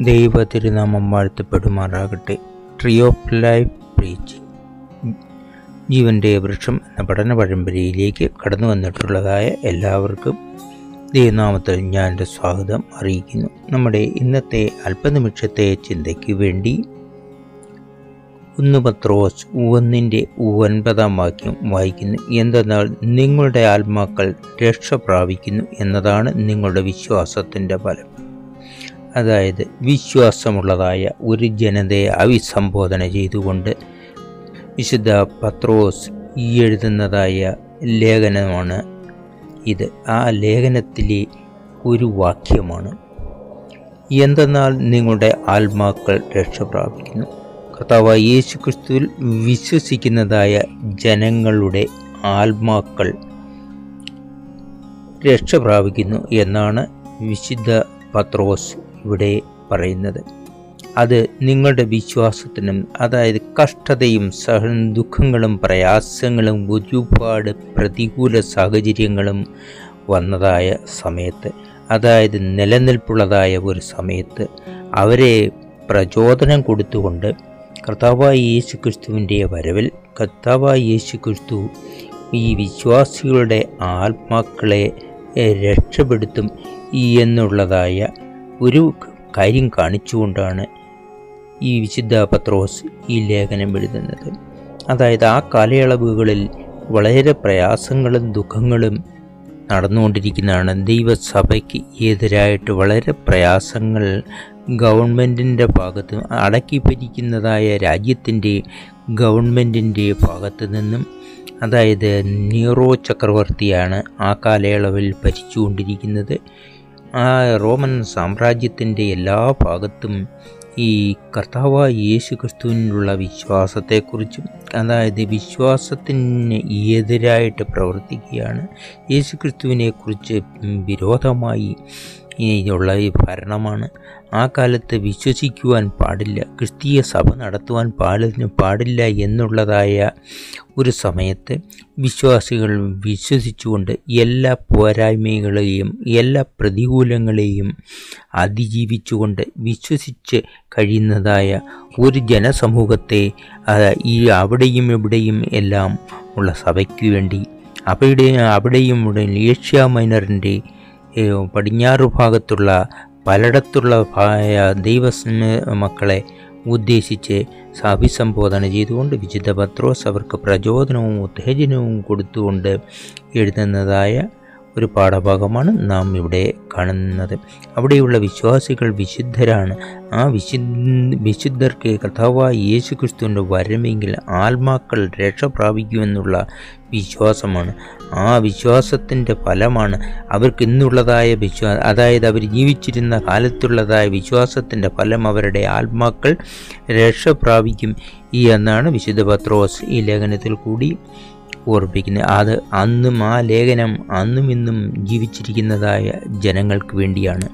ദൈവ തിരുനാമം വാഴ്ത്തപ്പെടുമാറാകട്ടെ. ട്രീ ഓഫ് ലൈഫ് പ്രീച്ചിങ് ജീവന്റെ വൃക്ഷം എന്ന പഠന പരമ്പരയിലേക്ക് കടന്നു വന്നിട്ടുള്ളതായ എല്ലാവർക്കും ദൈവനാമത്തിൽ ഞാൻ എന്റെ സ്വാഗതം അറിയിക്കുന്നു. നമ്മുടെ ഇന്നത്തെ അല്പനിമിഷത്തെ ചിന്തയ്ക്ക് വേണ്ടി ഒന്ന് പത്രോസ് ഒന്നിന്റെ ഒൻപതാം വാക്യം വായിക്കുന്നു. എന്തെന്നാൽ നിങ്ങളുടെ ആത്മാക്കൾ രക്ഷ പ്രാപിക്കുന്നു എന്നതാണ് നിങ്ങളുടെ വിശ്വാസത്തിന്റെ ഫലം. അതായത് വിശ്വാസമുള്ളതായ ഒരു ജനതയെ അഭിസംബോധന ചെയ്തുകൊണ്ട് വിശുദ്ധ പത്രോസ് ഈ എഴുതുന്നതായ ലേഖനമാണ് ഇത്. ആ ലേഖനത്തിലെ ഒരു വാക്യമാണ്. എന്തെന്നാൽ നിങ്ങളുടെ ആത്മാക്കൾ രക്ഷ പ്രാപിക്കുന്നു കർത്താവ് യേശു ക്രിസ്തുവിൽ വിശ്വസിക്കുന്നതായ ജനങ്ങളുടെ ആത്മാക്കൾ രക്ഷ പ്രാപിക്കുന്നു എന്നാണ് വിശുദ്ധ പത്രോസ് ഇവിടെ പറയുന്നത്. അത് നിങ്ങളുടെ വിശ്വാസത്തിനും അതായത് കഷ്ടതയും സഹ ദുഃഖങ്ങളും പ്രയാസങ്ങളും ഒരുപാട് പ്രതികൂല സാഹചര്യങ്ങളും വന്നതായ സമയത്ത് അതായത് നിലനിൽപ്പുള്ളതായ ഒരു സമയത്ത് അവരെ പ്രചോദനം കൊടുത്തുകൊണ്ട് കർത്താവായി യേശു ക്രിസ്തുവിന്റെ വരവിൽ കർത്താവായി യേശു ക്രിസ്തു ഈ വിശ്വാസികളുടെ ആത്മാക്കളെ രക്ഷപ്പെടുത്തും എന്നുള്ളതായ ഒരു കാര്യം കാണിച്ചുകൊണ്ടാണ് ഈ വിശുദ്ധ പത്രോസ് ഈ ലേഖനം എഴുതുന്നത്. അതായത് ആ കാലയളവുകളിൽ വളരെ പ്രയാസങ്ങളും ദുഃഖങ്ങളും നടന്നുകൊണ്ടിരിക്കുന്നതാണ്. ദൈവസഭയ്ക്ക് എതിരായിട്ട് വളരെ പ്രയാസങ്ങൾ ഗവൺമെന്റിന്റെ ഭാഗത്ത് അടക്കി ഭരിക്കുന്നതായ രാജ്യത്തിന്റെ ഗവൺമെന്റിന്റെ ഭാഗത്ത് നിന്നും അതായത് നീറോ ചക്രവർത്തിയാണ് ആ കാലയളവിൽ ഭരിച്ചുകൊണ്ടിരിക്കുന്നത്. ആ റോമൻ സാമ്രാജ്യത്തിന്റെ എല്ലാ ഭാഗത്തും ഈ കർത്താവായ യേശു ക്രിസ്തുവിനുള്ള വിശ്വാസത്തെക്കുറിച്ചും അതായത് വിശ്വാസത്തിന് എതിരായിട്ട് പ്രവർത്തിക്കുകയാണ് യേശു ക്രിസ്തുവിനെക്കുറിച്ച് വിരോധമായി ഉള്ള ഈ ഭരണമാണ്. ആ കാലത്ത് വിശ്വസിക്കുവാൻ പാടില്ല ക്രിസ്തീയ സഭ നടത്തുവാൻ പാടിന് പാടില്ല എന്നുള്ളതായ ഒരു സമയത്ത് വിശ്വാസികൾ വിശ്വസിച്ചുകൊണ്ട് എല്ലാ പോരായ്മകളെയും എല്ലാ പ്രതികൂലങ്ങളെയും അതിജീവിച്ചുകൊണ്ട് വിശ്വസിച്ച് കഴിയുന്നതായ ഒരു ജനസമൂഹത്തെ ഈ അവിടെയും ഇവിടെയും എല്ലാം ഉള്ള സഭയ്ക്ക് വേണ്ടി അവിടെ അവിടെയും ഇവിടെ ഏഷ്യ മൈനറിന്റെ പടിഞ്ഞാറ് ഭാഗത്തുള്ള പലയിടത്തുള്ള ദൈവ മക്കളെ ഉദ്ദേശിച്ച് അഭിസംബോധന ചെയ്തുകൊണ്ട് വിശുദ്ധ പത്രോസ് അവർക്ക് പ്രചോദനവും ഉത്തേജനവും കൊടുത്തുകൊണ്ട് എഴുതുന്നതായ ഒരു പാഠഭാഗമാണ് നാം ഇവിടെ കാണുന്നത്. അവിടെയുള്ള വിശ്വാസികൾ വിശുദ്ധരാണ്. ആ വിശു വിശുദ്ധർക്ക് കഥാവായ യേശു ക്രിസ്തുവിന്റെ വരമെങ്കിൽ ആത്മാക്കൾ രക്ഷ പ്രാപിക്കുമെന്നുള്ള വിശ്വാസമാണ്. ആ വിശ്വാസത്തിന്റെ ഫലമാണ് അവർക്ക് ഇന്നുള്ളതായ വിശ്വാ അതായത് അവർ ജീവിച്ചിരുന്ന കാലത്തുള്ളതായ വിശ്വാസത്തിന്റെ ഫലം അവരുടെ ആത്മാക്കൾ രക്ഷ പ്രാപിക്കും ഈ എന്നാണ് വിശുദ്ധ പത്രോസ് ഈ ലേഖനത്തിൽ കൂടി ഓർപ്പിക്കുന്നത് അത് അന്നും ആ ലേഖനം അന്നും ഇന്നും ജീവിച്ചിരിക്കുന്നതായ ജനങ്ങൾക്ക് വേണ്ടിയാണ്.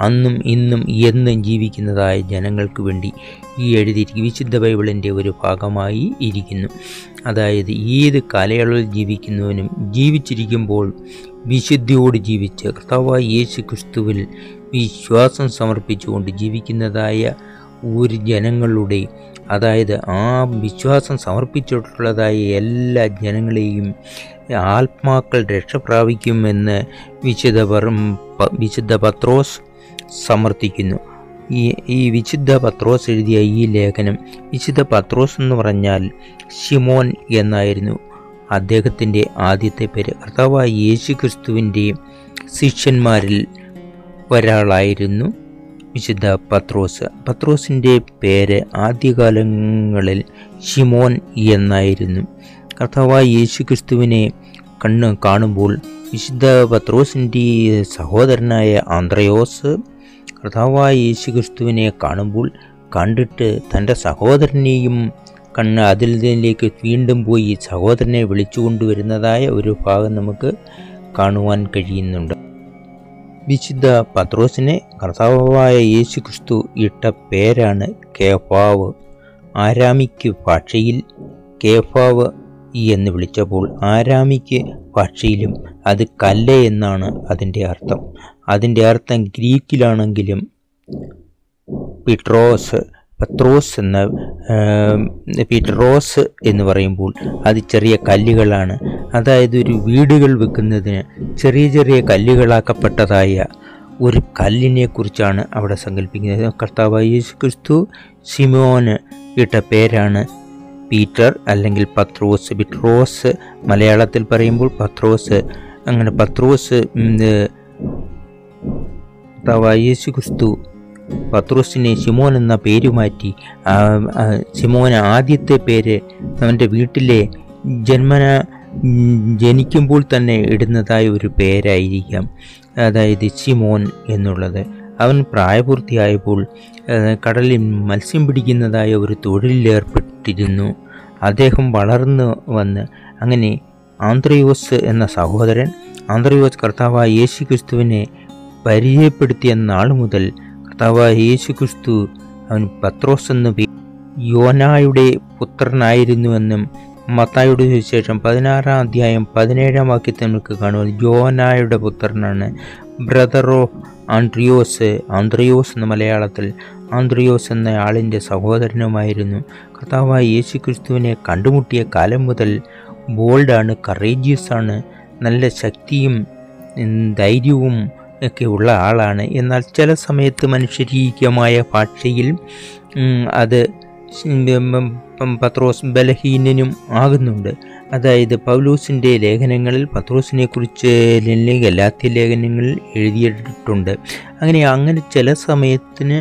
അന്നും ഇന്നും എന്നും ജീവിക്കുന്നതായ ജനങ്ങൾക്ക് വേണ്ടി ഈ എഴുതിയിരിക്കും വിശുദ്ധ ബൈബിളിന്റെ ഒരു ഭാഗമായി ഇരിക്കുന്നു. അതായത് ഏത് കാലയളവിൽ ജീവിക്കുന്നവനും ജീവിച്ചിരിക്കുമ്പോൾ വിശുദ്ധിയോട് ജീവിച്ച് കർത്താവായ യേശു ക്രിസ്തുവിൽ വിശ്വാസം സമർപ്പിച്ചുകൊണ്ട് ജീവിക്കുന്നതായ ഒരു ജനങ്ങളുടെ അതായത് ആ വിശ്വാസം സമർപ്പിച്ചിട്ടുള്ളതായ എല്ലാ ജനങ്ങളെയും ആത്മാക്കൾ രക്ഷ പ്രാപിക്കുമെന്ന് വിശുദ്ധ വിശുദ്ധ പത്രോസ് സമർത്ഥിക്കുന്നു. ഈ ഈ വിശുദ്ധ പത്രോസ് എഴുതിയ ഈ ലേഖനം വിശുദ്ധ പത്രോസ് എന്ന് പറഞ്ഞാൽ ഷിമോൻ എന്നായിരുന്നു. അദ്ദേഹത്തിന്റെ ആദ്യത്തെ പേര് കർത്താവായ യേശു ക്രിസ്തുവിന്റെ ശിഷ്യന്മാരിൽ ഒരാളായിരുന്നു. വിശുദ്ധ പത്രോസ്. പത്രോസിന്റെ പേര് ആദ്യകാലങ്ങളിൽ ഷിമോൻ എന്നായിരുന്നു. കർത്താവായ യേശു ക്രിസ്തുവിനെ കണ്ണ് കാണുമ്പോൾ വിശുദ്ധ പത്രോസിന്റെ സഹോദരനായ ആന്ത്രയോസ് കർത്താവായ യേശു ക്രിസ്തുവിനെ കാണുമ്പോൾ കണ്ടിട്ട് തന്റെ സഹോദരനെയും കണ്ണ് അതിൽ നിന്നിലേക്ക് വീണ്ടും പോയി സഹോദരനെ വിളിച്ചു കൊണ്ടുവരുന്നതായ ഒരു ഭാഗം നമുക്ക് കാണുവാൻ കഴിയുന്നുണ്ട്. വിശുദ്ധ പത്രോസിനെ കർത്താവായ യേശു ക്രിസ്തു ഇട്ട പേരാണ് കേഫാവ്. ആരാമിക്ക് ഭാഷയിൽ കേഫാവ് എന്ന് വിളിച്ചപ്പോൾ ആരാമിക്ക് ഭാഷയിലും അത് കല്ല് എന്നാണ് അതിന്റെ അർത്ഥം. അതിന്റെ അർത്ഥം ഗ്രീക്കിലാണെങ്കിലും പിട്രോസ് പത്രോസ് എന്ന പീറ്ററോസ് എന്ന് പറയുമ്പോൾ അത് ചെറിയ കല്ലുകളാണ്. അതായത് ഒരു വീടുകൾ വെക്കുന്നതിന് ചെറിയ ചെറിയ കല്ലുകളാക്കപ്പെട്ടതായ ഒരു കല്ലിനെ കുറിച്ചാണ് അവിടെ സങ്കല്പിക്കുന്നത് കർത്താവ് യേശു ക്രിസ്തു സിമോന് ഇട്ട പേരാണ് പീറ്റർ അല്ലെങ്കിൽ പത്രോസ്. പിട്രോസ് മലയാളത്തിൽ പറയുമ്പോൾ പത്രോസ്. അങ്ങനെ പത്രോസ് കർത്താവ് യേശു ക്രിസ്തു പത്രോസിനെ ശിമോൻ എന്ന പേര് മാറ്റി ആ, ആദ്യത്തെ പേര് അവന്റെ വീട്ടിലെ ജന്മന ജനിക്കുമ്പോൾ തന്നെ ഇടുന്നതായ ഒരു പേരായിരിക്കാം. അതായത് ശിമോൻ എന്നുള്ളത്. അവൻ പ്രായപൂർത്തിയായപ്പോൾ കടലിൽ മത്സ്യം പിടിക്കുന്നതായ ഒരു തൊഴിലിലേർപ്പെട്ടിരുന്നു അദ്ദേഹം വളർന്നു വന്ന് അങ്ങനെ ആന്ത്രയോസ് എന്ന സഹോദരൻ ആന്ത്രയോസ് കർത്താവായ യേശു ക്രിസ്തുവിനെ പരിചയപ്പെടുത്തിയ നാൾ മുതൽ കർത്താവായ യേശു ക്രിസ്തു അവൻ പത്രോസ് എന്ന പേ- യോനായുടെ പുത്രനായിരുന്നുവെന്നും മത്തായുടെ സുവിശേഷം പതിനാറാം അധ്യായം പതിനേഴാം വാക്യത്തിൽ നമുക്ക് കാണുന്നത് യോനായുടെ പുത്രനാണ്. ബ്രദർ ഓഫ് ആൻഡ്രിയോസ് ആന്ത്രിയോസ് എന്ന മലയാളത്തിൽ ആന്ത്രിയോസ് എന്ന ആളിന്റെ സഹോദരനുമായിരുന്നു. കർത്താവായ യേശു ക്രിസ്തുവിനെ കണ്ടുമുട്ടിയ കാലം മുതൽ ബോൾഡാണ് ആണ് നല്ല ശക്തിയും ധൈര്യവും ഒക്കെ ഉള്ള ആളാണ്. എന്നാൽ ചില സമയത്ത് മനുഷ്യരീകമായ ഭാഷയിൽ അത് പത്രോസ് ബലഹീനനും ആകുന്നുണ്ട്. അതായത് പൗലൂസിന്റെ ലേഖനങ്ങളിൽ പത്രോസിനെ കുറിച്ച് ഗലാത്യ ലേഖനങ്ങളിൽ എഴുതിയിട്ടുണ്ട്. അങ്ങനെ അങ്ങനെ ചില സമയത്തിന്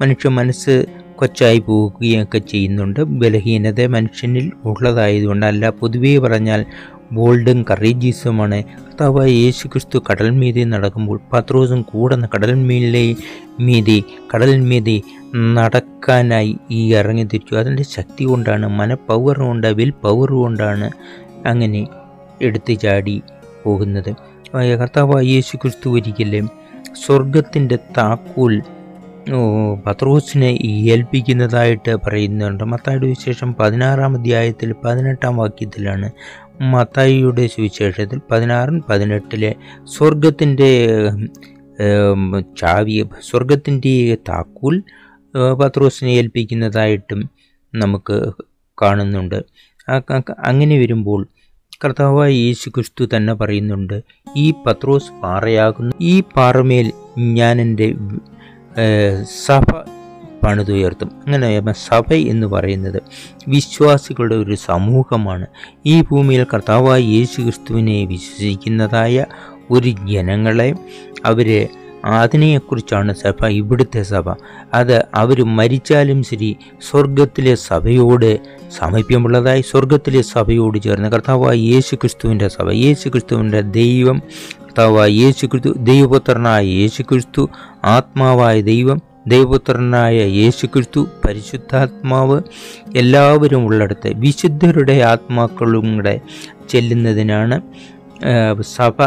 മനുഷ്യ മനസ്സ് കൊച്ചായി പോവുകയൊക്കെ ചെയ്യുന്നുണ്ട്. ബലഹീനത മനുഷ്യനിൽ ഉള്ളതായതുകൊണ്ട് അല്ല പൊതുവേ പറഞ്ഞാൽ ബോൾഡും കറേജീസുമാണ് കർത്താവായ യേശു ക്രിസ്തു കടൽ മീതെ നടക്കുമ്പോൾ പത്രോസും കൂടെ കടൽമീനിലെ മീതെ കടൽ നടക്കാനായി ഈ ഇറങ്ങി തിരിച്ചു. അതിന്റെ ശക്തി കൊണ്ടാണ് മനപ്പവർ കൊണ്ട് വിൽ പവർ കൊണ്ടാണ് അങ്ങനെ എടുത്തു ചാടി പോകുന്നത്. കർത്താവായ യേശു ക്രിസ്തു ഒരിക്കലും സ്വർഗത്തിന്റെ താക്കോൽ പത്രോസിനെ ഏൽപ്പിക്കുന്നതായിട്ട് പറയുന്നുണ്ട്. മത്തായുടെ വിശേഷം പതിനാറാം അധ്യായത്തിൽ പതിനെട്ടാം വാക്യത്തിലാണ് മത്തായിയുടെ സുവിശേഷത്തിൽ പതിനാറും പതിനെട്ടിലെ സ്വർഗത്തിന്റെ ചാവി സ്വർഗത്തിന്റെ താക്കോൽ പത്രോസിനെ ഏൽപ്പിക്കുന്നതായിട്ടും നമുക്ക് കാണുന്നുണ്ട്. അങ്ങനെ വരുമ്പോൾ കർത്താവായ യേശു ക്രിസ്തു തന്നെ പറയുന്നുണ്ട് ഈ പത്രോസ് പാറയാകുന്നു. ഈ പാറമേൽ ഞാൻ എന്റെ സഭ പണിതുയർത്തും. അങ്ങനെ സഭ എന്ന് പറയുന്നത് വിശ്വാസികളുടെ ഒരു സമൂഹമാണ്. ഈ ഭൂമിയിൽ കർത്താവായ യേശു ക്രിസ്തുവിനെ വിശ്വസിക്കുന്നതായ ഒരു ജനങ്ങളെ അവരെ അതിനെക്കുറിച്ചാണ് സഭ ഇവിടുത്തെ സഭ. അത് അവർ മരിച്ചാലും ശരി സ്വർഗത്തിലെ സഭയോട് സമീപ്യമുള്ളതായി സ്വർഗത്തിലെ സഭയോട് ചേർന്ന് കർത്താവായ യേശു ക്രിസ്തുവിന്റെ സഭ യേശു ക്രിസ്തുവിന്റെ ദൈവം കർത്താവായ യേശു ക്രിസ്തു ദൈവപുത്രനായ യേശു ക്രിസ്തു ആത്മാവായ ദൈവം ദൈവപുത്രനായ യേശുക്രിസ്തു പരിശുദ്ധാത്മാവ് എല്ലാവരും ഉള്ളിടത്ത് വിശുദ്ധരുടെ ആത്മാക്കളും കൂടെ ചെല്ലുന്നതിനാണ് സഭ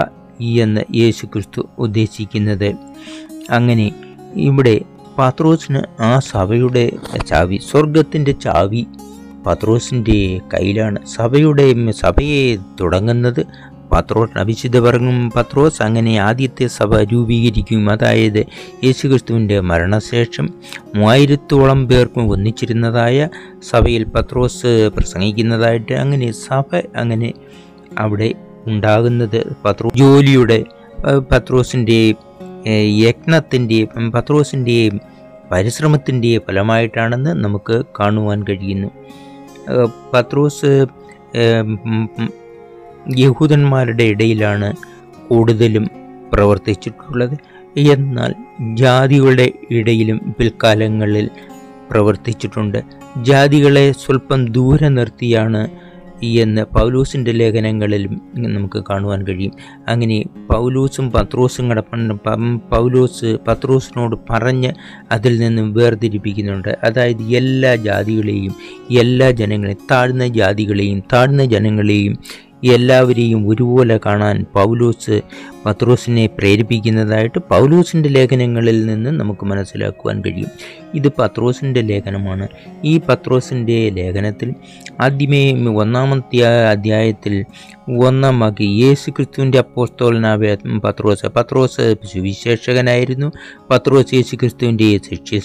എന്ന് യേശുക്രിസ്തു ഉദ്ദേശിക്കുന്നത്. അങ്ങനെ ഇവിടെ പാത്രോസിന് ആ സഭയുടെ ചാവി സ്വർഗത്തിന്റെ ചാവി പത്രോസിന്റെ കയ്യിലാണ്. സഭയുടെ സഭയെ തുടങ്ങുന്നത് പത്രോസ് പറങ്ങും പത്രോസ് അങ്ങനെ ആദ്യത്തെ സഭ രൂപീകരിക്കും അതായത് യേശുക്രിസ്തുവിന്റെ മരണശേഷം മൂവായിരത്തോളം പേർക്കും ഒന്നിച്ചിരുന്നതായ സഭയിൽ പത്രോസ് പ്രസംഗിക്കുന്നതായിട്ട് അങ്ങനെ സഭ അങ്ങനെ അവിടെ ഉണ്ടാകുന്നത്. പത്രോ ജോലിയുടെ പത്രോസിന്റെയും യജ്ഞത്തിന്റെയും പത്രോസിന്റെയും പരിശ്രമത്തിന്റെ ഫലമായിട്ടാണെന്ന് നമുക്ക് കാണുവാൻ കഴിയുന്നു. പത്രോസ് യഹൂദന്മാരുടെ ഇടയിലാണ് കൂടുതലും പ്രവർത്തിച്ചിട്ടുള്ളത്. എന്നാൽ ജാതികളുടെ ഇടയിലും പിൽക്കാലങ്ങളിൽ പ്രവർത്തിച്ചിട്ടുണ്ട്. ജാതികളെ സ്വല്പം ദൂരെ നിർത്തിയാണ് എന്ന് പൗലൂസിന്റെ ലേഖനങ്ങളിലും നമുക്ക് കാണുവാൻ കഴിയും. അങ്ങനെ പൗലൂസും പത്രോസും കടപ്പ പൗലൂസ് പത്രോസിനോട് പറഞ്ഞ് അതിൽ നിന്നും വേർതിരിപ്പിക്കുന്നുണ്ട്. അതായത് എല്ലാ ജാതികളെയും എല്ലാ ജനങ്ങളെയും താഴ്ന്ന ജാതികളെയും താഴ്ന്ന ജനങ്ങളെയും എല്ലാവരെയും ഒരുപോലെ കാണാൻ പൗലോസ് പത്രോസിനെ പ്രേരിപ്പിക്കുന്നതായിട്ട് പൗലോസിന്റെ ലേഖനങ്ങളിൽ നിന്ന് നമുക്ക് മനസ്സിലാക്കുവാൻ കഴിയും. ഇത് പത്രോസിന്റെ ലേഖനമാണ്. ഈ പത്രോസിന്റെ ലേഖനത്തിൽ ആദ്യമേ ഒന്നാമത്തെ അധ്യായത്തിൽ ഒന്നാം വാക്ക് യേശു ക്രിസ്തുവിന്റെ അപ്പോസ്തോലനായ പത്രോസ്. പത്രോസ് സുവിശേഷകനായിരുന്നു. പത്രോസ് യേശു ക്രിസ്തുവിന്റെ ശിഷ്യ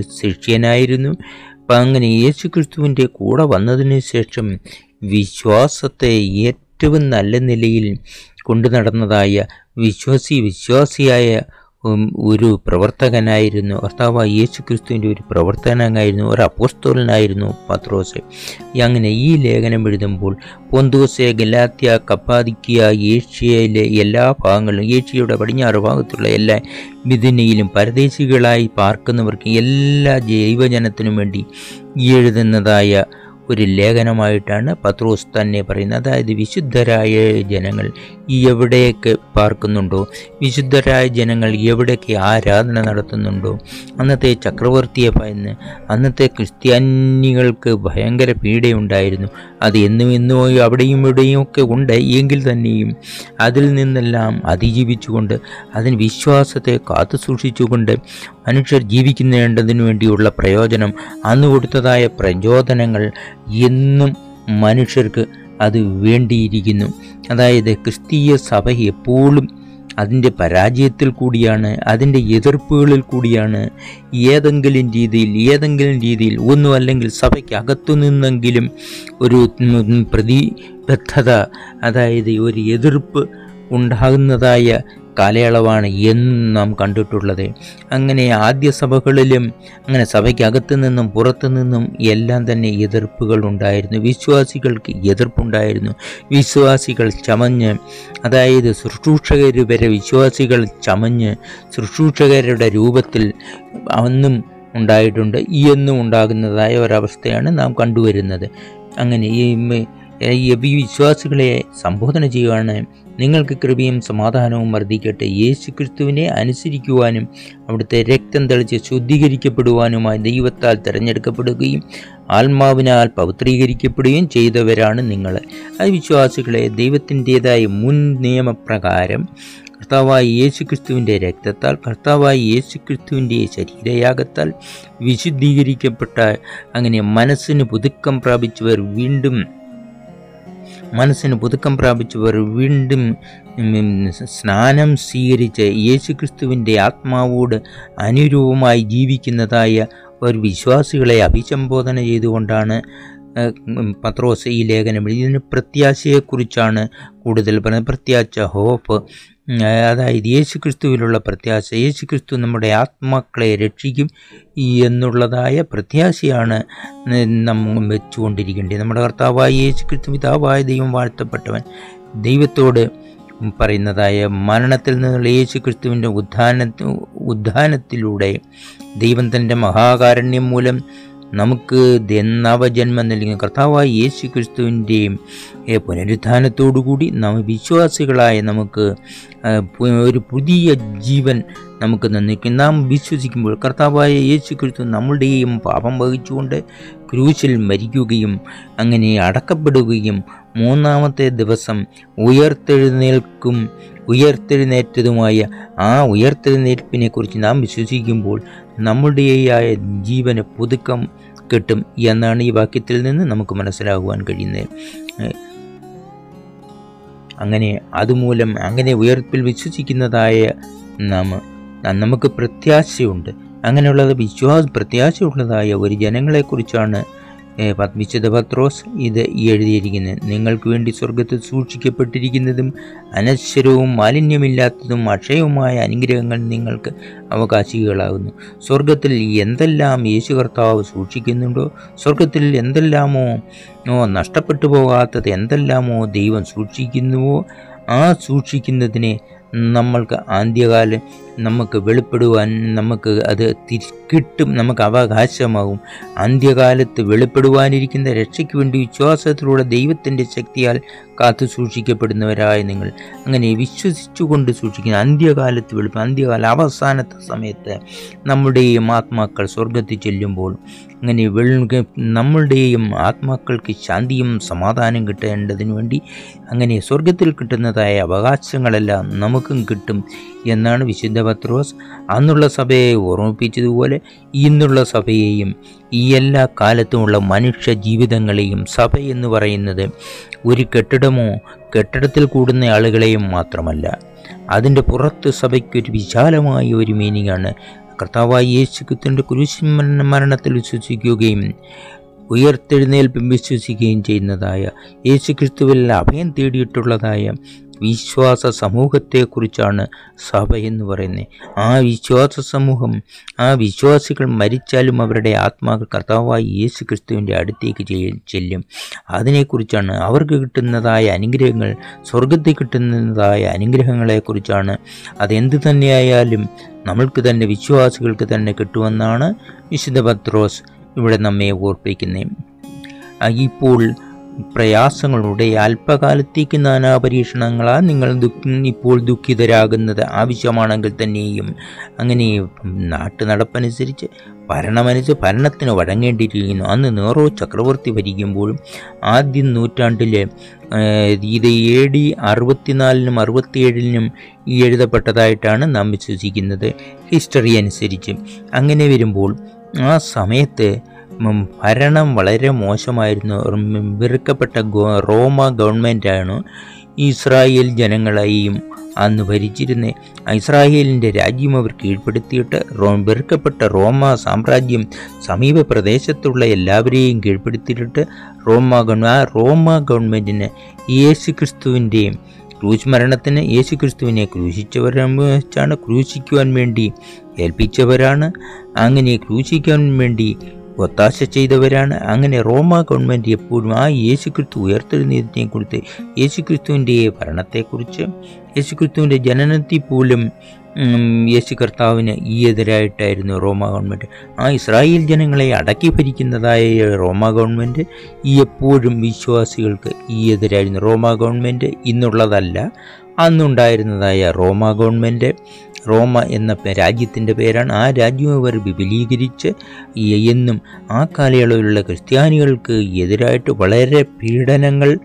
ശിഷ്യനായിരുന്നു. അപ്പം അങ്ങനെ യേശു ക്രിസ്തുവിന്റെ കൂടെ വന്നതിന് ശേഷം വിശ്വാസത്തെ ഏറ്റവും നല്ല നിലയിൽ കൊണ്ടു നടന്നതായ വിശ്വാസി വിശ്വാസിയായ ഒരു പ്രവർത്തകനായിരുന്നു. കർത്താവ് യേശു ക്രിസ്തുവിന്റെ ഒരു പ്രവർത്തനമായിരുന്നു ഒരു അപ്പോസ്തോലനായിരുന്നു പത്രോസ്. അങ്ങനെ ഈ ലേഖനം എഴുതുമ്പോൾ പൊന്തോസ് ഗലാത്യ കപ്പാദിക്കിയ ഏഷ്യയിലെ എല്ലാ ഭാഗങ്ങളിലും ഏഷ്യയുടെ പടിഞ്ഞാറ് ഭാഗത്തുള്ള എല്ലാ മിഥുനയിലും പരദേശികളായി പാർക്കുന്നവർക്ക് എല്ലാ ജൈവജനത്തിനും വേണ്ടി എഴുതുന്നതായ ഒരു ലേഖനമായിട്ടാണ് പത്രോസ് തന്നെ പറയുന്നത്. അതായത് വിശുദ്ധരായ ജനങ്ങൾ എവിടെയൊക്കെ പാർക്കുന്നുണ്ടോ വിശുദ്ധരായ ജനങ്ങൾ എവിടെയൊക്കെ ആരാധന നടത്തുന്നുണ്ടോ അന്നത്തെ ചക്രവർത്തിയെ ഭയന്ന് അന്നത്തെ ക്രിസ്ത്യാനികൾക്ക് ഭയങ്കര പീഡയുണ്ടായിരുന്നു. അത് എന്നും എന്നും അവിടെയും ഇവിടെയും ഒക്കെ ഉണ്ട്. എങ്കിൽ തന്നെയും അതിൽ നിന്നെല്ലാം അതിജീവിച്ചുകൊണ്ട് അതിന് വിശ്വാസത്തെ കാത്തു സൂക്ഷിച്ചുകൊണ്ട് മനുഷ്യർ ജീവിക്കുന്നതിനു വേണ്ടിയുള്ള പ്രയോജനം അന്ന് കൊടുത്തതായ പ്രചോദനങ്ങൾ എന്നും മനുഷ്യർക്ക് അത് വേണ്ടിയിരിക്കുന്നു. അതായത് ക്രിസ്തീയ സഭ എപ്പോഴും അതിന്റെ പരാജയത്തിൽ കൂടിയാണ് അതിന്റെ എതിർപ്പുകളിൽ കൂടിയാണ്. ഏതെങ്കിലും രീതിയിൽ ഏതെങ്കിലും രീതിയിൽ ഒന്നും അല്ലെങ്കിൽ സഭയ്ക്കകത്തു നിന്നെങ്കിലും ഒരു പ്രതിബദ്ധത അതായത് ഒരു എതിർപ്പ് ഉണ്ടാകുന്നതായ കാലയളവാണ് എന്നും നാം കണ്ടിട്ടുള്ളത്. അങ്ങനെ ആദ്യ സഭകളിലും അങ്ങനെ സഭയ്ക്കകത്തു നിന്നും പുറത്തു നിന്നും എല്ലാം തന്നെ എതിർപ്പുകൾ ഉണ്ടായിരുന്നു. വിശ്വാസികൾക്ക് എതിർപ്പുണ്ടായിരുന്നു. വിശ്വാസികൾ ചമഞ്ഞ് അതായത് ശുശ്രൂഷകർ വരെ വിശ്വാസികൾ ചമഞ്ഞ് ശുശ്രൂഷകരുടെ രൂപത്തിൽ അന്നും ഉണ്ടായിട്ടുണ്ട്. എന്നും ഉണ്ടാകുന്നതായ ഒരവസ്ഥയാണ് നാം കണ്ടുവരുന്നത്. അങ്ങനെ ഈ വിശ്വാസികളെ സംബോധന ചെയ്യുവാണ് നിങ്ങൾക്ക് കൃപയും സമാധാനവും വർദ്ധിക്കട്ടെ. യേശു ക്രിസ്തുവിനെ അനുസരിക്കുവാനും അവിടുത്തെ രക്തം തെളിച്ച് ശുദ്ധീകരിക്കപ്പെടുവാനുമായി ദൈവത്താൽ തിരഞ്ഞെടുക്കപ്പെടുകയും ആത്മാവിനാൽ പവിത്രീകരിക്കപ്പെടുകയും ചെയ്തവരാണ് നിങ്ങൾ. അത് വിശ്വാസികളെ ദൈവത്തിന്റെതായ മുൻ നിയമപ്രകാരം കർത്താവായ യേശു ക്രിസ്തുവിന്റെ രക്തത്താൽ കർത്താവായ യേശു ക്രിസ്തുവിന്റെ ശരീരയാഗത്താൽ വിശുദ്ധീകരിക്കപ്പെട്ട അങ്ങനെ മനസ്സിന് പുതുക്കം പ്രാപിച്ചവർ വീണ്ടും മനസ്സിന് പുതുക്കം പ്രാപിച്ചവർ വീണ്ടും സ്നാനം സ്വീകരിച്ച് യേശുക്രിസ്തുവിന്റെ ആത്മാവോട് അനുരൂപമായി ജീവിക്കുന്നതായ ഒരു വിശ്വാസികളെ അഭിസംബോധന ചെയ്തുകൊണ്ടാണ് പത്രോസ് ഈ ലേഖനം. ഇതിന് പ്രത്യാശയെക്കുറിച്ചാണ് കൂടുതൽ പറയുന്നത് പ്രത്യാശ ഹോപ്പ് ഉം, യേശു ക്രിസ്തുവിലുള്ള പ്രത്യാശ യേശു ക്രിസ്തു നമ്മുടെ ആത്മാക്കളെ രക്ഷിക്കും എന്നുള്ളതായ പ്രത്യാശയാണ് നമ്മൾ വെച്ചുകൊണ്ടിരിക്കേണ്ടത്. നമ്മുടെ കർത്താവായ യേശു ക്രിസ്തു പിതാവായ ദൈവം വാഴ്ത്തപ്പെട്ടവൻ ദൈവത്തോട് പറയുന്നതായ മരണത്തിൽ നിന്നുള്ള യേശു ക്രിസ്തുവിന്റെ ഉദ്ധാന ഉദ്ധാനത്തിലൂടെ ദൈവം തന്റെ മഹാകാരുണ്യം മൂലം നമുക്ക് നവജന്മം നൽകിയ കർത്താവായ യേശു ക്രിസ്തുവിന്റെയും പുനരുത്ഥാനത്തോടുകൂടി നാം വിശ്വാസികളായ നമുക്ക് ഒരു പുതിയ ജീവൻ നമുക്ക് നന്ദിക്കും നാം വിശ്വസിക്കുമ്പോൾ കർത്താവായ യേശു ക്രിസ്തു നമ്മളുടെയും പാപം വഹിച്ചുകൊണ്ട് ക്രൂശിൽ മരിക്കുകയും അങ്ങനെ അടക്കപ്പെടുകയും മൂന്നാമത്തെ ദിവസം ഉയർത്തെഴുന്നേൽക്കും ഉയർത്തെഴുന്നേറ്റതുമായ ആ ഉയർത്തെഴുന്നേൽപ്പിനെ കുറിച്ച് നാം വിശ്വസിക്കുമ്പോൾ നമ്മുടേയായ ജീവന് പുതുക്കം കിട്ടും എന്നാണ് ഈ വാക്യത്തിൽ നിന്ന് നമുക്ക് മനസ്സിലാകുവാൻ കഴിയുന്നത്. അങ്ങനെ അതുമൂലം അങ്ങനെ ഉയർപ്പിൽ വിശ്വസിക്കുന്നതായ നാം നമുക്ക് പ്രത്യാശയുണ്ട്. അങ്ങനെയുള്ളത് വിശ്വാസ പ്രത്യാശയുള്ളതായ ഒരു ജനങ്ങളെക്കുറിച്ചാണ് ഏഹ്, പത്- വിശുദ്ധ പത്രോസ് ഇത് എഴുതിയിരിക്കുന്നത് നിങ്ങൾക്ക് വേണ്ടി സ്വർഗത്തിൽ സൂക്ഷിക്കപ്പെട്ടിരിക്കുന്നതും അനശ്വരവും മാലിന്യമില്ലാത്തതും അക്ഷയവുമായ അനുഗ്രഹങ്ങൾ നിങ്ങൾക്ക് അവകാശികളാകുന്നു. സ്വർഗത്തിൽ എന്തെല്ലാം യേശു കർത്താവ് സൂക്ഷിക്കുന്നുണ്ടോ? സ്വർഗത്തിൽ എന്തെല്ലാമോ നഷ്ടപ്പെട്ടു പോകാത്തത് എന്തെല്ലാമോ ദൈവം സൂക്ഷിക്കുന്നുവോ? ആ സൂക്ഷിക്കുന്നതിനെ നമ്മൾക്ക് ആദ്യകാല നമുക്ക് വെളിപ്പെടുവാൻ നമുക്ക് അത് കിട്ടും നമുക്ക് അവകാശമാകും അന്ത്യകാലത്ത് വെളിപ്പെടുവാനിരിക്കുന്ന രക്ഷയ്ക്ക് വേണ്ടി വിശ്വാസത്തിലൂടെ ദൈവത്തിന്റെ ശക്തിയാൽ കാത്തു സൂക്ഷിക്കപ്പെടുന്നവരായ നിങ്ങൾ. അങ്ങനെ വിശ്വസിച്ചുകൊണ്ട് സൂക്ഷിക്കുന്ന അന്ത്യകാലത്ത് വെളുപ്പം അന്ത്യകാല അവസാനത്തെ സമയത്ത് നമ്മുടെയും ആത്മാക്കൾ സ്വർഗത്തിൽ ചെല്ലുമ്പോൾ അങ്ങനെ വെള്ള നമ്മളുടെയും ആത്മാക്കൾക്ക് ശാന്തിയും സമാധാനം കിട്ടേണ്ടതിന് വേണ്ടി അങ്ങനെ സ്വർഗത്തിൽ കിട്ടുന്നതായ അവകാശങ്ങളെല്ലാം നമുക്കും കിട്ടും എന്നാണ് വിശുദ്ധ പത്രോസ് അന്നുള്ള സഭയെ ഓർമ്മിപ്പിച്ചതുപോലെ ഇന്നുള്ള സഭയെയും ഈ എല്ലാ കാലത്തുമുള്ള മനുഷ്യ ജീവിതങ്ങളെയും സഭ എന്ന് പറയുന്നത് ഒരു കെട്ടിടമോ കെട്ടിടത്തിൽ കൂടുന്ന ആളുകളെയും മാത്രമല്ല അതിന്റെ പുറത്ത് സഭയ്ക്കൊരു വിശാലമായ ഒരു മീനിങ്ങാണ് കർത്താവായ യേശു ക്രിസ്തുവിന്റെ കുരിശ് മരണത്തിൽ വിശ്വസിക്കുകയും ഉയർത്തെഴുന്നേൽപ്പും വിശ്വസിക്കുകയും ചെയ്യുന്നതായ യേശുക്രിസ്തുവിൽ അഭയം തേടിയിട്ടുള്ളതായ വിശ്വാസ സമൂഹത്തെക്കുറിച്ചാണ് സഭ എന്ന് പറയുന്നത്. ആ വിശ്വാസ സമൂഹം ആ വിശ്വാസികൾ മരിച്ചാലും അവരുടെ ആത്മാക്കൾ കർത്താവായി യേശു ക്രിസ്തുവിന്റെ അടുത്തേക്ക് ചെല്ലും. അതിനെക്കുറിച്ചാണ് അവർക്ക് കിട്ടുന്നതായ അനുഗ്രഹങ്ങൾ സ്വർഗത്തിൽ കിട്ടുന്നതായ അനുഗ്രഹങ്ങളെക്കുറിച്ചാണ്. അതെന്ത് തന്നെയായാലും നമ്മൾക്ക് തന്നെ വിശ്വാസികൾക്ക് തന്നെ കിട്ടുമെന്നാണ് വിശുദ്ധ പത്രോസ് ഇവിടെ നമ്മെ ഓർപ്പിക്കുന്നത് ഇപ്പോൾ പ്രയാസങ്ങളുടെ അല്പകാലത്തേക്ക് നാനാ പരീക്ഷണങ്ങളാൽ നിങ്ങൾ ഇപ്പോൾ ദുഃഖിതരാകുന്നത്. ആവശ്യമാണെങ്കിൽ തന്നെയും അങ്ങനെ നാട്ടു നടപ്പനുസരിച്ച് ഭരണമനുസരിച്ച് ഭരണത്തിന് വഴങ്ങേണ്ടിയിരിക്കുന്നു. അന്ന് നേറോ ചക്രവർത്തി ഭരിക്കുമ്പോഴും ആദ്യ നൂറ്റാണ്ടിലെ ഇത് എ ഡി അറുപത്തിനാലിനും അറുപത്തിയേഴിനും എഴുതപ്പെട്ടതായിട്ടാണ് നാം വിശ്വസിക്കുന്നത്. ഹിസ്റ്ററി അനുസരിച്ച്. അങ്ങനെ വരുമ്പോൾ ആ സമയത്ത് ഭരണം വളരെ മോശമായിരുന്നു. വെറുക്കപ്പെട്ട റോമ ഗവൺമെന്റാണ് ഇസ്രായേൽ ജനങ്ങളെയും അന്ന് ഭരിച്ചിരുന്നത് ഇസ്രായേലിന്റെ രാജ്യം അവർ കീഴ്പ്പെടുത്തിയിട്ട് റോ വെറുക്കപ്പെട്ട റോമ സാമ്രാജ്യം സമീപ പ്രദേശത്തുള്ള എല്ലാവരെയും കീഴ്പ്പെടുത്തിയിട്ട് റോമ ഗവൺ ആ റോമ ഗവൺമെന്റിന് യേശു ക്രിസ്തുവിന്റെയും ക്രൂശ് മരണത്തിന് യേശു ക്രിസ്തുവിനെ ക്രൂശിച്ചവരാണ് ക്രൂശിക്കുവാൻ വേണ്ടി ഏൽപ്പിച്ചവരാണ്. അങ്ങനെ ക്രൂശിക്കാൻ വേണ്ടി ഒത്താശ ചെയ്തവരാണ്. അങ്ങനെ റോമ ഗവൺമെന്റ് എപ്പോഴും ആ യേശുക്രിസ്തു ഉയർത്തെഴുന്നതിനെ കുറിച്ച് യേശുക്രിസ്തുവിന്റെ ഭരണത്തെക്കുറിച്ച് യേശുക്രിസ്തുവിന്റെ ജനനത്തിൽ പോലും യേശു കർത്താവിന് ഈ എതിരായിട്ടായിരുന്നു റോമ ഗവൺമെന്റ് ആ ഇസ്രായേൽ ജനങ്ങളെ അടക്കി ഭരിക്കുന്നതായ റോമ ഗവൺമെന്റ് ഈ എപ്പോഴും വിശ്വാസികൾക്ക് ഈ എതിരായിരുന്നു റോമ ഗവൺമെന്റ് ഇന്നുള്ളതല്ല അന്നുണ്ടായിരുന്നതായ റോമ ഗവൺമെന്റ് റോമ എന്ന രാജ്യത്തിന്റെ പേരാണ്. ആ രാജ്യം അവർ വിപുലീകരിച്ച് എന്നും ആ കാലയളവിലുള്ള ക്രിസ്ത്യാനികൾക്ക് എതിരായിട്ട് വളരെ പീഡനങ്ങൾ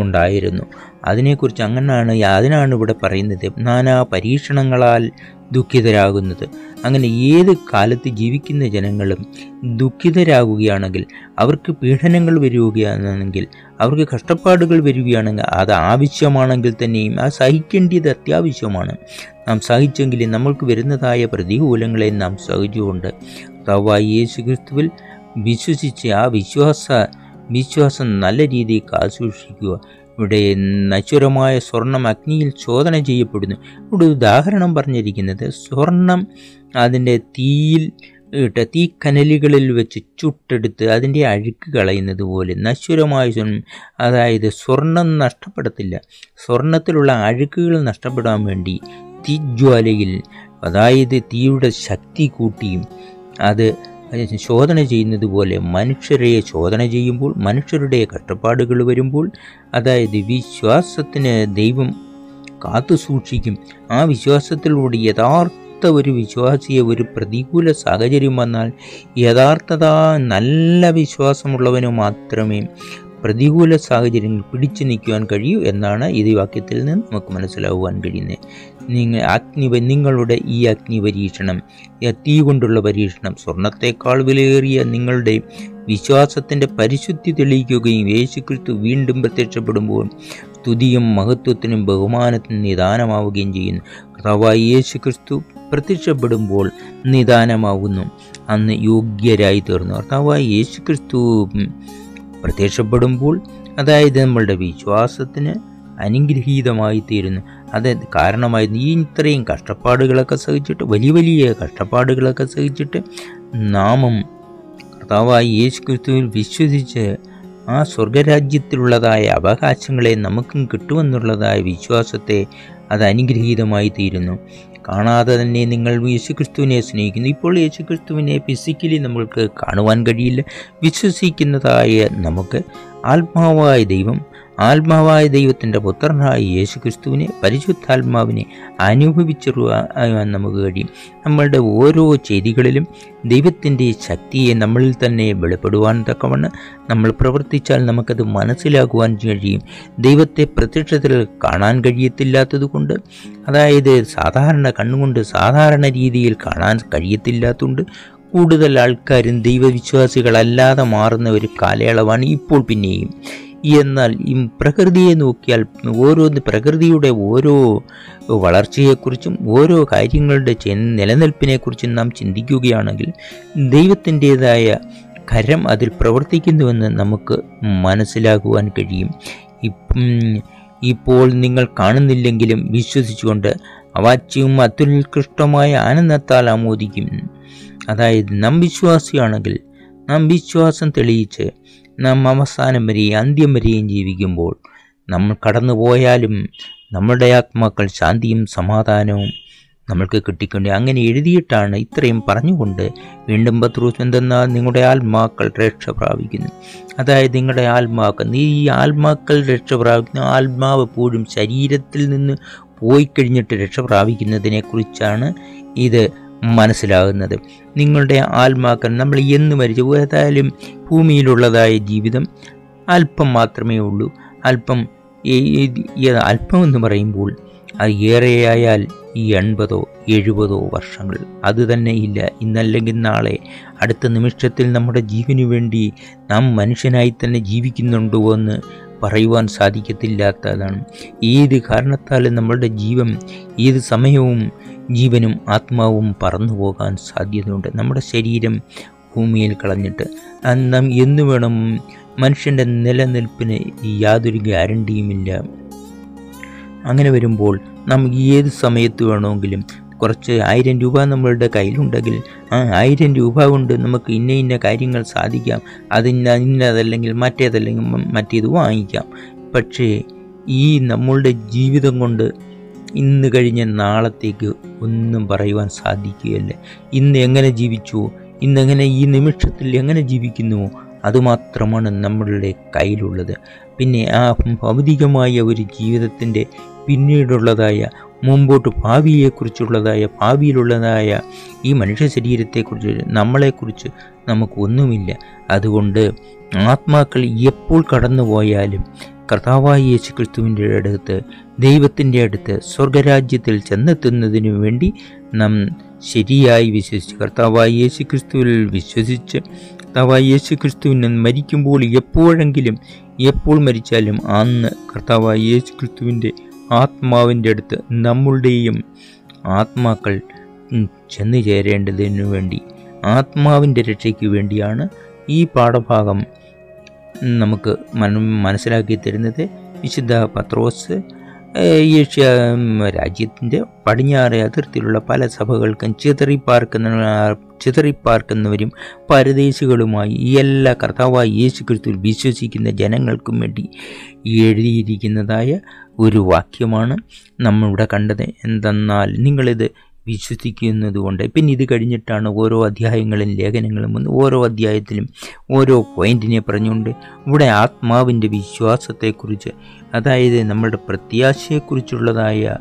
ഉണ്ടായിരുന്നു. അതിനെക്കുറിച്ച് അങ്ങനെയാണ് അതിനാണ് ഇവിടെ പറയുന്നത് നാനാ പരീക്ഷണങ്ങളാൽ ദുഃഖിതരാകുന്നത്. അങ്ങനെ ഏത് കാലത്ത് ജീവിക്കുന്ന ജനങ്ങളും ദുഃഖിതരാകുകയാണെങ്കിൽ അവർക്ക് പീഡനങ്ങൾ വരികയാണെങ്കിൽ അവർക്ക് കഷ്ടപ്പാടുകൾ വരികയാണെങ്കിൽ അത് ആവശ്യമാണെങ്കിൽ തന്നെയും ആ സഹിക്കേണ്ടത് അത്യാവശ്യമാണ്. നാം സഹിച്ചെങ്കിൽ നമ്മൾക്ക് വരുന്നതായ പ്രതികൂലങ്ങളെ നാം സഹിച്ചുകൊണ്ട് തവായി യേശു ക്രിസ്തുവിൽ വിശ്വസിച്ച് ആ വിശ്വാസ വിശ്വാസം നല്ല രീതിയിൽ കാസൂക്ഷിക്കുക ഇവിടെ നശ്വരമായ സ്വർണം അഗ്നിയിൽ ചോദന ചെയ്യപ്പെടുന്നു. ഇവിടെ ഉദാഹരണം പറഞ്ഞിരിക്കുന്നത് സ്വർണം അതിന്റെ തീയിൽ തീ തീക്കനലുകളിൽ വെച്ച് ചുട്ടെടുത്ത് അതിന്റെ അഴുക്ക് കളയുന്നത് പോലെ നശ്വരമായ സ്വർണം അതായത് സ്വർണം നഷ്ടപ്പെടത്തില്ല. സ്വർണത്തിലുള്ള അഴുക്കുകൾ നഷ്ടപ്പെടാൻ വേണ്ടി തീജ്വാലയിൽ അതായത് തീയുടെ ശക്തി കൂട്ടിയും അത് ശോധന ചെയ്യുന്നത് പോലെ മനുഷ്യരെ ശോധന ചെയ്യുമ്പോൾ മനുഷ്യരുടെ കഷ്ടപ്പാടുകൾ വരുമ്പോൾ അതായത് വിശ്വാസത്തിന് ദൈവം കാത്തു സൂക്ഷിക്കും. ആ വിശ്വാസത്തിലൂടെ യഥാർത്ഥ ഒരു വിശ്വാസിയെ ഒരു പ്രതികൂല സാഹചര്യം വന്നാൽ യഥാർത്ഥത നല്ല വിശ്വാസമുള്ളവന് മാത്രമേ പ്രതികൂല സാഹചര്യങ്ങൾ പിടിച്ചു നിൽക്കുവാൻ കഴിയൂ എന്നാണ് ഈ വാക്യത്തിൽ നിന്ന് നമുക്ക് മനസ്സിലാവുവാൻ കഴിയുന്നത്. നിങ്ങൾ അഗ്നി നിങ്ങളുടെ ഈ അഗ്നി പരീക്ഷണം തീ കൊണ്ടുള്ള പരീക്ഷണം സ്വർണത്തെക്കാൾ വിലയേറിയ നിങ്ങളുടെ വിശ്വാസത്തിന്റെ പരിശുദ്ധി തെളിയിക്കുകയും യേശുക്രിസ്തു വീണ്ടും പ്രത്യക്ഷപ്പെടുമ്പോൾ സ്തുതിയും മഹത്വത്തിനും ബഹുമാനത്തിനും നിദാനമാവുകയും ചെയ്യുന്നു. കർത്താവായ യേശുക്രിസ്തു പ്രത്യക്ഷപ്പെടുമ്പോൾ നിദാനമാവുന്നു. അന്ന് യോഗ്യരായി തീർന്നു. കർത്താവായ യേശു ക്രിസ്തു പ്രത്യക്ഷപ്പെടുമ്പോൾ അതായത് നമ്മളുടെ വിശ്വാസത്തിന് അനുഗ്രഹീതമായി തീരുന്നു അത് കാരണമായി നീ ഇത്രയും കഷ്ടപ്പാടുകളൊക്കെ സഹിച്ചിട്ട് വലിയ വലിയ കഷ്ടപ്പാടുകളൊക്കെ സഹിച്ചിട്ട് നാമം കർത്താവായി യേശു ക്രിസ്തുവിൽ വിശ്വസിച്ച് ആ സ്വർഗരാജ്യത്തിലുള്ളതായ അവകാശങ്ങളെ നമുക്കും കിട്ടുമെന്നുള്ളതായ വിശ്വാസത്തെ അത് അനുഗ്രഹീതമായി തീരുന്നു. കാണാതെ തന്നെ നിങ്ങൾ യേശുക്രിസ്തുവിനെ സ്നേഹിക്കുന്നു. ഇപ്പോൾ യേശുക്രിസ്തുവിനെ ഫിസിക്കലി നമ്മൾക്ക് കാണുവാൻ കഴിയില്ല. വിശ്വസിക്കുന്നതായ നമുക്ക് ആത്മാവായ ദൈവം ആത്മാവായ ദൈവത്തിന്റെ പുത്രനായ യേശുക്രിസ്തുവിനെ പരിശുദ്ധാത്മാവിനെ അനുഭവിച്ചറിയാൻ നമുക്ക് കഴിയും. നമ്മളുടെ ഓരോ ചെയ്തികളിലും ദൈവത്തിന്റെ ശക്തിയെ നമ്മളിൽ തന്നെ വെളിപ്പെടുവാൻ തക്കവണ്ണം നമ്മൾ പ്രവർത്തിച്ചാൽ നമുക്കത് മനസ്സിലാക്കുവാൻ കഴിയും. ദൈവത്തെ പ്രത്യക്ഷത്തിൽ കാണാൻ കഴിയത്തില്ലാത്തതുകൊണ്ട് അതായത് സാധാരണ കണ്ണുകൊണ്ട് സാധാരണ രീതിയിൽ കാണാൻ കഴിയത്തില്ലാത്തതുകൊണ്ട് കൂടുതൽ ആൾക്കാരും ദൈവവിശ്വാസികളല്ലാതെ മാറുന്ന ഒരു കാലയളവാണ് ഇപ്പോൾ പിന്നെയും. എന്നാൽ ഈ പ്രകൃതിയെ നോക്കിയാൽ ഓരോ പ്രകൃതിയുടെ ഓരോ വളർച്ചയെക്കുറിച്ചും ഓരോ കാര്യങ്ങളുടെ ചെ- നിലനിൽപ്പിനെക്കുറിച്ചും നാം ചിന്തിക്കുകയാണെങ്കിൽ ദൈവത്തിന്റെതായ കരം അതിൽ പ്രവർത്തിക്കുന്നുവെന്ന് നമുക്ക് മനസ്സിലാകുവാൻ കഴിയും. ഇപ്പം ഇപ്പോൾ നിങ്ങൾ കാണുന്നില്ലെങ്കിലും വിശ്വസിച്ചുകൊണ്ട് അവാച്യവും അത്യുത്കൃഷ്ടമായ ആനന്ദത്താൽ ആമോദിക്കും. അതായത് നാം വിശ്വാസിയാണെങ്കിൽ നാം വിശ്വാസം തെളിയിച്ച് നാം അവസാനം വരെയും അന്ത്യം വരെയും ജീവിക്കുമ്പോൾ നമ്മൾ കടന്നുപോയാലും നമ്മുടെ ആത്മാക്കൾ ശാന്തിയും സമാധാനവും നമ്മൾക്ക് കിട്ടിക്കൊണ്ട് അങ്ങനെ എഴുതിയിട്ടാണ് ഇത്രയും പറഞ്ഞുകൊണ്ട് വീണ്ടും പത്രോസ് എന്തെന്നാൽ നിങ്ങളുടെ ആത്മാക്കൾ രക്ഷ പ്രാപിക്കുന്നു. അതായത് നിങ്ങളുടെ ആത്മാക്കൾ നീ ഈ ആത്മാക്കൾ രക്ഷ പ്രാപിക്കുന്ന ആത്മാവ് എപ്പോഴും ശരീരത്തിൽ നിന്ന് പോയി കഴിഞ്ഞിട്ട് രക്ഷ പ്രാപിക്കുന്നതിനെക്കുറിച്ചാണ് ഇത് മനസ്സിലാകുന്നത്. നിങ്ങളുടെ ആത്മാക്കൾ നമ്മൾ എന്ന് മരിച്ചു. ഏതായാലും ഭൂമിയിലുള്ളതായ ജീവിതം അല്പം മാത്രമേ ഉള്ളൂ. അല്പം അല്പം എന്ന് പറയുമ്പോൾ അത് ഏറെയായാൽ ഈ എൺപതോ എഴുപതോ വർഷങ്ങൾ. അത് തന്നെ ഇല്ല. ഇന്നല്ലെങ്കിൽ നാളെ അടുത്ത നിമിഷത്തിൽ നമ്മുടെ ജീവന് വേണ്ടി നാം മനുഷ്യനായി തന്നെ ജീവിക്കുന്നുണ്ടോ എന്ന് പറയുവാൻ സാധിക്കത്തില്ലാത്തതാണ്. ഏത് കാരണത്താലും നമ്മളുടെ ജീവൻ ഏത് സമയവും ജീവനും ആത്മാവും പറന്നു പോകാൻ സാധ്യതയുണ്ട്. നമ്മുടെ ശരീരം ഭൂമിയിൽ കളഞ്ഞിട്ട്. നാം എന്നു വേണം മനുഷ്യന്റെ നിലനിൽപ്പിന് യാതൊരു ഗ്യാരണ്ടിയുമില്ല. അങ്ങനെ വരുമ്പോൾ നമുക്ക് ഏത് സമയത്ത് വേണമെങ്കിലും കുറച്ച് ആയിരം രൂപ നമ്മളുടെ കയ്യിലുണ്ടെങ്കിൽ ആ ആയിരം രൂപ കൊണ്ട് നമുക്ക് ഇന്ന ഇന്ന കാര്യങ്ങൾ സാധിക്കാം. അതിന്ന ഇന്നതല്ലെങ്കിൽ മറ്റേതല്ലെങ്കിൽ മറ്റേത് വാങ്ങിക്കാം. പക്ഷേ ഈ നമ്മളുടെ ജീവിതം കൊണ്ട് ഇന്ന് കഴിഞ്ഞ നാളത്തേക്ക് ഒന്നും പറയുവാൻ സാധിക്കുകയല്ല. ഇന്ന് എങ്ങനെ ജീവിച്ചു? ഇന്നെങ്ങനെ ഈ നിമിഷത്തിൽ എങ്ങനെ ജീവിക്കുന്നുവോ അതുമാത്രമാണ് നമ്മളുടെ കയ്യിലുള്ളത്. പിന്നെ ആ ഭൗതികമായ ഒരു ജീവിതത്തിന്റെ പിന്നീടുള്ളതായ മുമ്പോട്ട് ഭാവിയെക്കുറിച്ചുള്ളതായ ഭാവിയിലുള്ളതായ ഈ മനുഷ്യ ശരീരത്തെക്കുറിച്ച് നമ്മളെക്കുറിച്ച് നമുക്കൊന്നുമില്ല അതുകൊണ്ട് ആത്മാക്കൾ എപ്പോൾ കടന്നുപോയാലും കർത്താവായ യേശു ക്രിസ്തുവിന്റെ അടുത്ത് ദൈവത്തിന്റെ അടുത്ത് സ്വർഗരാജ്യത്തിൽ ചെന്നെത്തുന്നതിനു വേണ്ടി നാം ശരിയായി വിശ്വസിച്ച് കർത്താവായ യേശു ക്രിസ്തുവിൽ വിശ്വസിച്ച് കർത്താവായ യേശു ക്രിസ്തുവിനെ മരിക്കുമ്പോൾ എപ്പോഴെങ്കിലും എപ്പോൾ മരിച്ചാലും അന്ന് കർത്താവായ യേശു ക്രിസ്തുവിന്റെ ആത്മാവിന്റെ അടുത്ത് നമ്മളുടെയും ആത്മാക്കൾ ചെന്നു ചേരേണ്ടതിനു വേണ്ടി ആത്മാവിന്റെ രക്ഷയ്ക്ക് വേണ്ടിയാണ് ഈ പാഠഭാഗം നമുക്ക് മനസ്സിലാക്കി തരുന്നത് വിശുദ്ധ പത്രോസ് ഏഷ്യ രാജ്യത്തിന്റെ പടിഞ്ഞാറ് അതിർത്തിയിലുള്ള പല സഭകൾക്കും ചിതറിപ്പാർക്കുന്ന ചിതറിപ്പാർക്കുന്നവരും പരദേശികളുമായി ഈ എല്ലാ കർത്താവായ യേശു ക്രിസ്തുവിൽ വിശ്വസിക്കുന്ന ജനങ്ങൾക്കും വേണ്ടി എഴുതിയിരിക്കുന്നതായ ഒരു വാക്യമാണ് നമ്മളിവിടെ കണ്ടത്. എന്തെന്നാൽ നിങ്ങളിത് വിശ്വസിക്കുന്നത് കൊണ്ട് പിന്നെ ഇത് കഴിഞ്ഞിട്ടാണ് ഓരോ അധ്യായങ്ങളും ലേഖനങ്ങളും വന്ന് ഓരോ അധ്യായത്തിലും ഓരോ പോയിന്റിനെ പറഞ്ഞുകൊണ്ട് ഇവിടെ ആത്മാവിന്റെ വിശ്വാസത്തെക്കുറിച്ച് അതായത് നമ്മുടെ പ്രത്യാശയെക്കുറിച്ചുള്ളതായ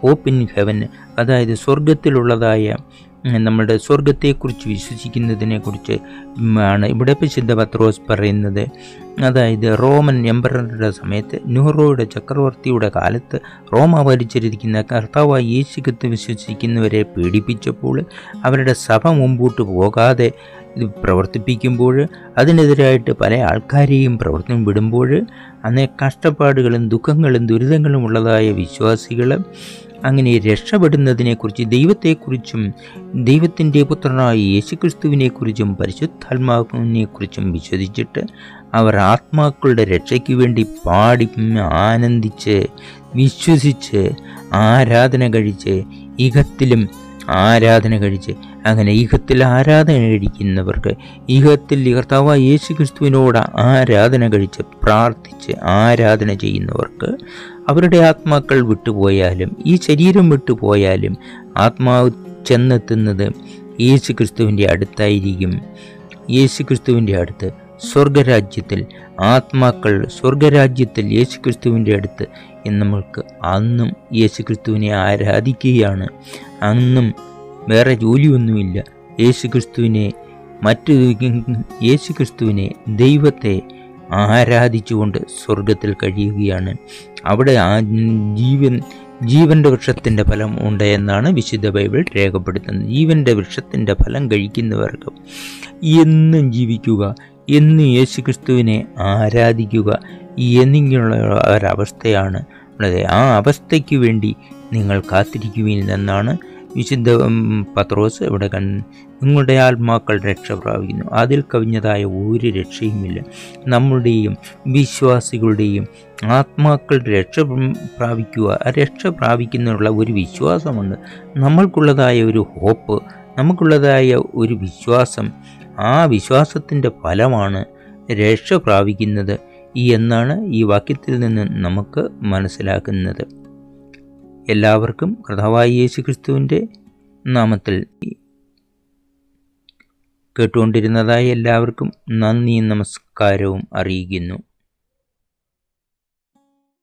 ഹോപ്പ് ഇൻ ഹെവൻ അതായത് സ്വർഗത്തിലുള്ളതായ നമ്മുടെ സ്വർഗത്തെക്കുറിച്ച് വിശ്വസിക്കുന്നതിനെക്കുറിച്ച് കുറിച്ച് ആണ് ഇവിടെ വിശുദ്ധ പത്രോസ് പറയുന്നത്. അതായത് റോമൻ എംപററുടെ സമയത്ത് ന്യൂറോയുടെ ചക്രവർത്തിയുടെ കാലത്ത് റോമ ഭരിച്ചിരിക്കുന്ന കർത്താവായി യേശുക്കത്ത് വിശ്വസിക്കുന്നവരെ പീഡിപ്പിച്ചപ്പോൾ അവരുടെ സഭ മുമ്പോട്ട് പോകാതെ ഇത് പ്രവർത്തിപ്പിക്കുമ്പോൾ അതിനെതിരായിട്ട് പല ആൾക്കാരെയും പ്രവർത്തനം വിടുമ്പോൾ അന്നേ കഷ്ടപ്പാടുകളും ദുഃഖങ്ങളും ദുരിതങ്ങളും ഉള്ളതായ വിശ്വാസികൾ അങ്ങനെ രക്ഷപ്പെടുന്നതിനെക്കുറിച്ച് ദൈവത്തെക്കുറിച്ചും ദൈവത്തിന്റെ പുത്രനായ യേശുക്രിസ്തുവിനെക്കുറിച്ചും പരിശുദ്ധാത്മാവിനെക്കുറിച്ചും വിശ്വസിച്ചിട്ട് അവർ ആത്മാക്കളുടെ രക്ഷയ്ക്ക് വേണ്ടി പാടി ആനന്ദിച്ച് വിശ്വസിച്ച് ആരാധന കഴിച്ച് ഇഹത്തിലും ആരാധന കഴിച്ച് അങ്ങനെ ഈഹത്തിൽ ആരാധന കഴിക്കുന്നവർക്ക് ഈഹത്തിൽ കർത്താവ് യേശു ക്രിസ്തുവിനോട് ആരാധന കഴിച്ച് പ്രാർത്ഥിച്ച് ആരാധന ചെയ്യുന്നവർക്ക് അവരുടെ ആത്മാക്കൾ വിട്ടുപോയാലും ഈ ശരീരം വിട്ടുപോയാലും ആത്മാവ് ചെന്നെത്തുന്നത് യേശു ക്രിസ്തുവിന്റെ അടുത്തായിരിക്കും. യേശു ക്രിസ്തുവിന്റെ അടുത്ത് സ്വർഗരാജ്യത്തിൽ ആത്മാക്കൾ സ്വർഗരാജ്യത്തിൽ യേശുക്രിസ്തുവിന്റെ അടുത്ത് നമ്മൾക്ക് അന്നും യേശുക്രിസ്തുവിനെ ആരാധിക്കുകയാണ്. അന്നും വേറെ ജോലിയൊന്നുമില്ല. യേശുക്രിസ്തുവിനെ മറ്റു യേശുക്രിസ്തുവിനെ ദൈവത്തെ ആരാധിച്ചുകൊണ്ട് സ്വർഗത്തിൽ കഴിയുകയാണ്. അവിടെ ആ ജീവൻ ജീവന്റെ വൃക്ഷത്തിന്റെ ഫലം ഉണ്ട് എന്നാണ് വിശുദ്ധ ബൈബിൾ രേഖപ്പെടുത്തുന്നത്. ജീവന്റെ വൃക്ഷത്തിന്റെ ഫലം കഴിക്കുന്നവർക്ക് എന്നും ജീവിക്കുക എന്നും യേശു ക്രിസ്തുവിനെ ആരാധിക്കുക എന്നിങ്ങനെയുള്ള ഒരവസ്ഥയാണ് ഉള്ളത്. ആ അവസ്ഥയ്ക്ക് വേണ്ടി നിങ്ങൾ കാത്തിരിക്കുവിൻ എന്നാണ് വിശുദ്ധ പത്രോസ് ഇവിടെ കൺ നിങ്ങളുടെ ആത്മാക്കൾ രക്ഷ പ്രാപിക്കുന്നു. അതിൽ കവിഞ്ഞതായ ഒരു രക്ഷയുമില്ല. നമ്മുടെയും വിശ്വാസികളുടെയും ആത്മാക്കൾ രക്ഷ പ്രാപിക്കുക രക്ഷ പ്രാപിക്കുന്നതിനുള്ള ഒരു വിശ്വാസമുണ്ട്. നമ്മൾക്കുള്ളതായ ഒരു ഹോപ്പ് നമുക്കുള്ളതായ ഒരു വിശ്വാസം ആ വിശ്വാസത്തിന്റെ ഫലമാണ് രക്ഷ പ്രാപിക്കുന്നത് എന്നാണ് ഈ വാക്യത്തിൽ നിന്ന് നമുക്ക് മനസ്സിലാക്കുന്നത്. എല്ലാവർക്കും കർത്താവായ യേശു ക്രിസ്തുവിന്റെ നാമത്തിൽ കേട്ടുകൊണ്ടിരുന്നതായി എല്ലാവർക്കും നന്ദിയും നമസ്കാരവും അറിയിക്കുന്നു.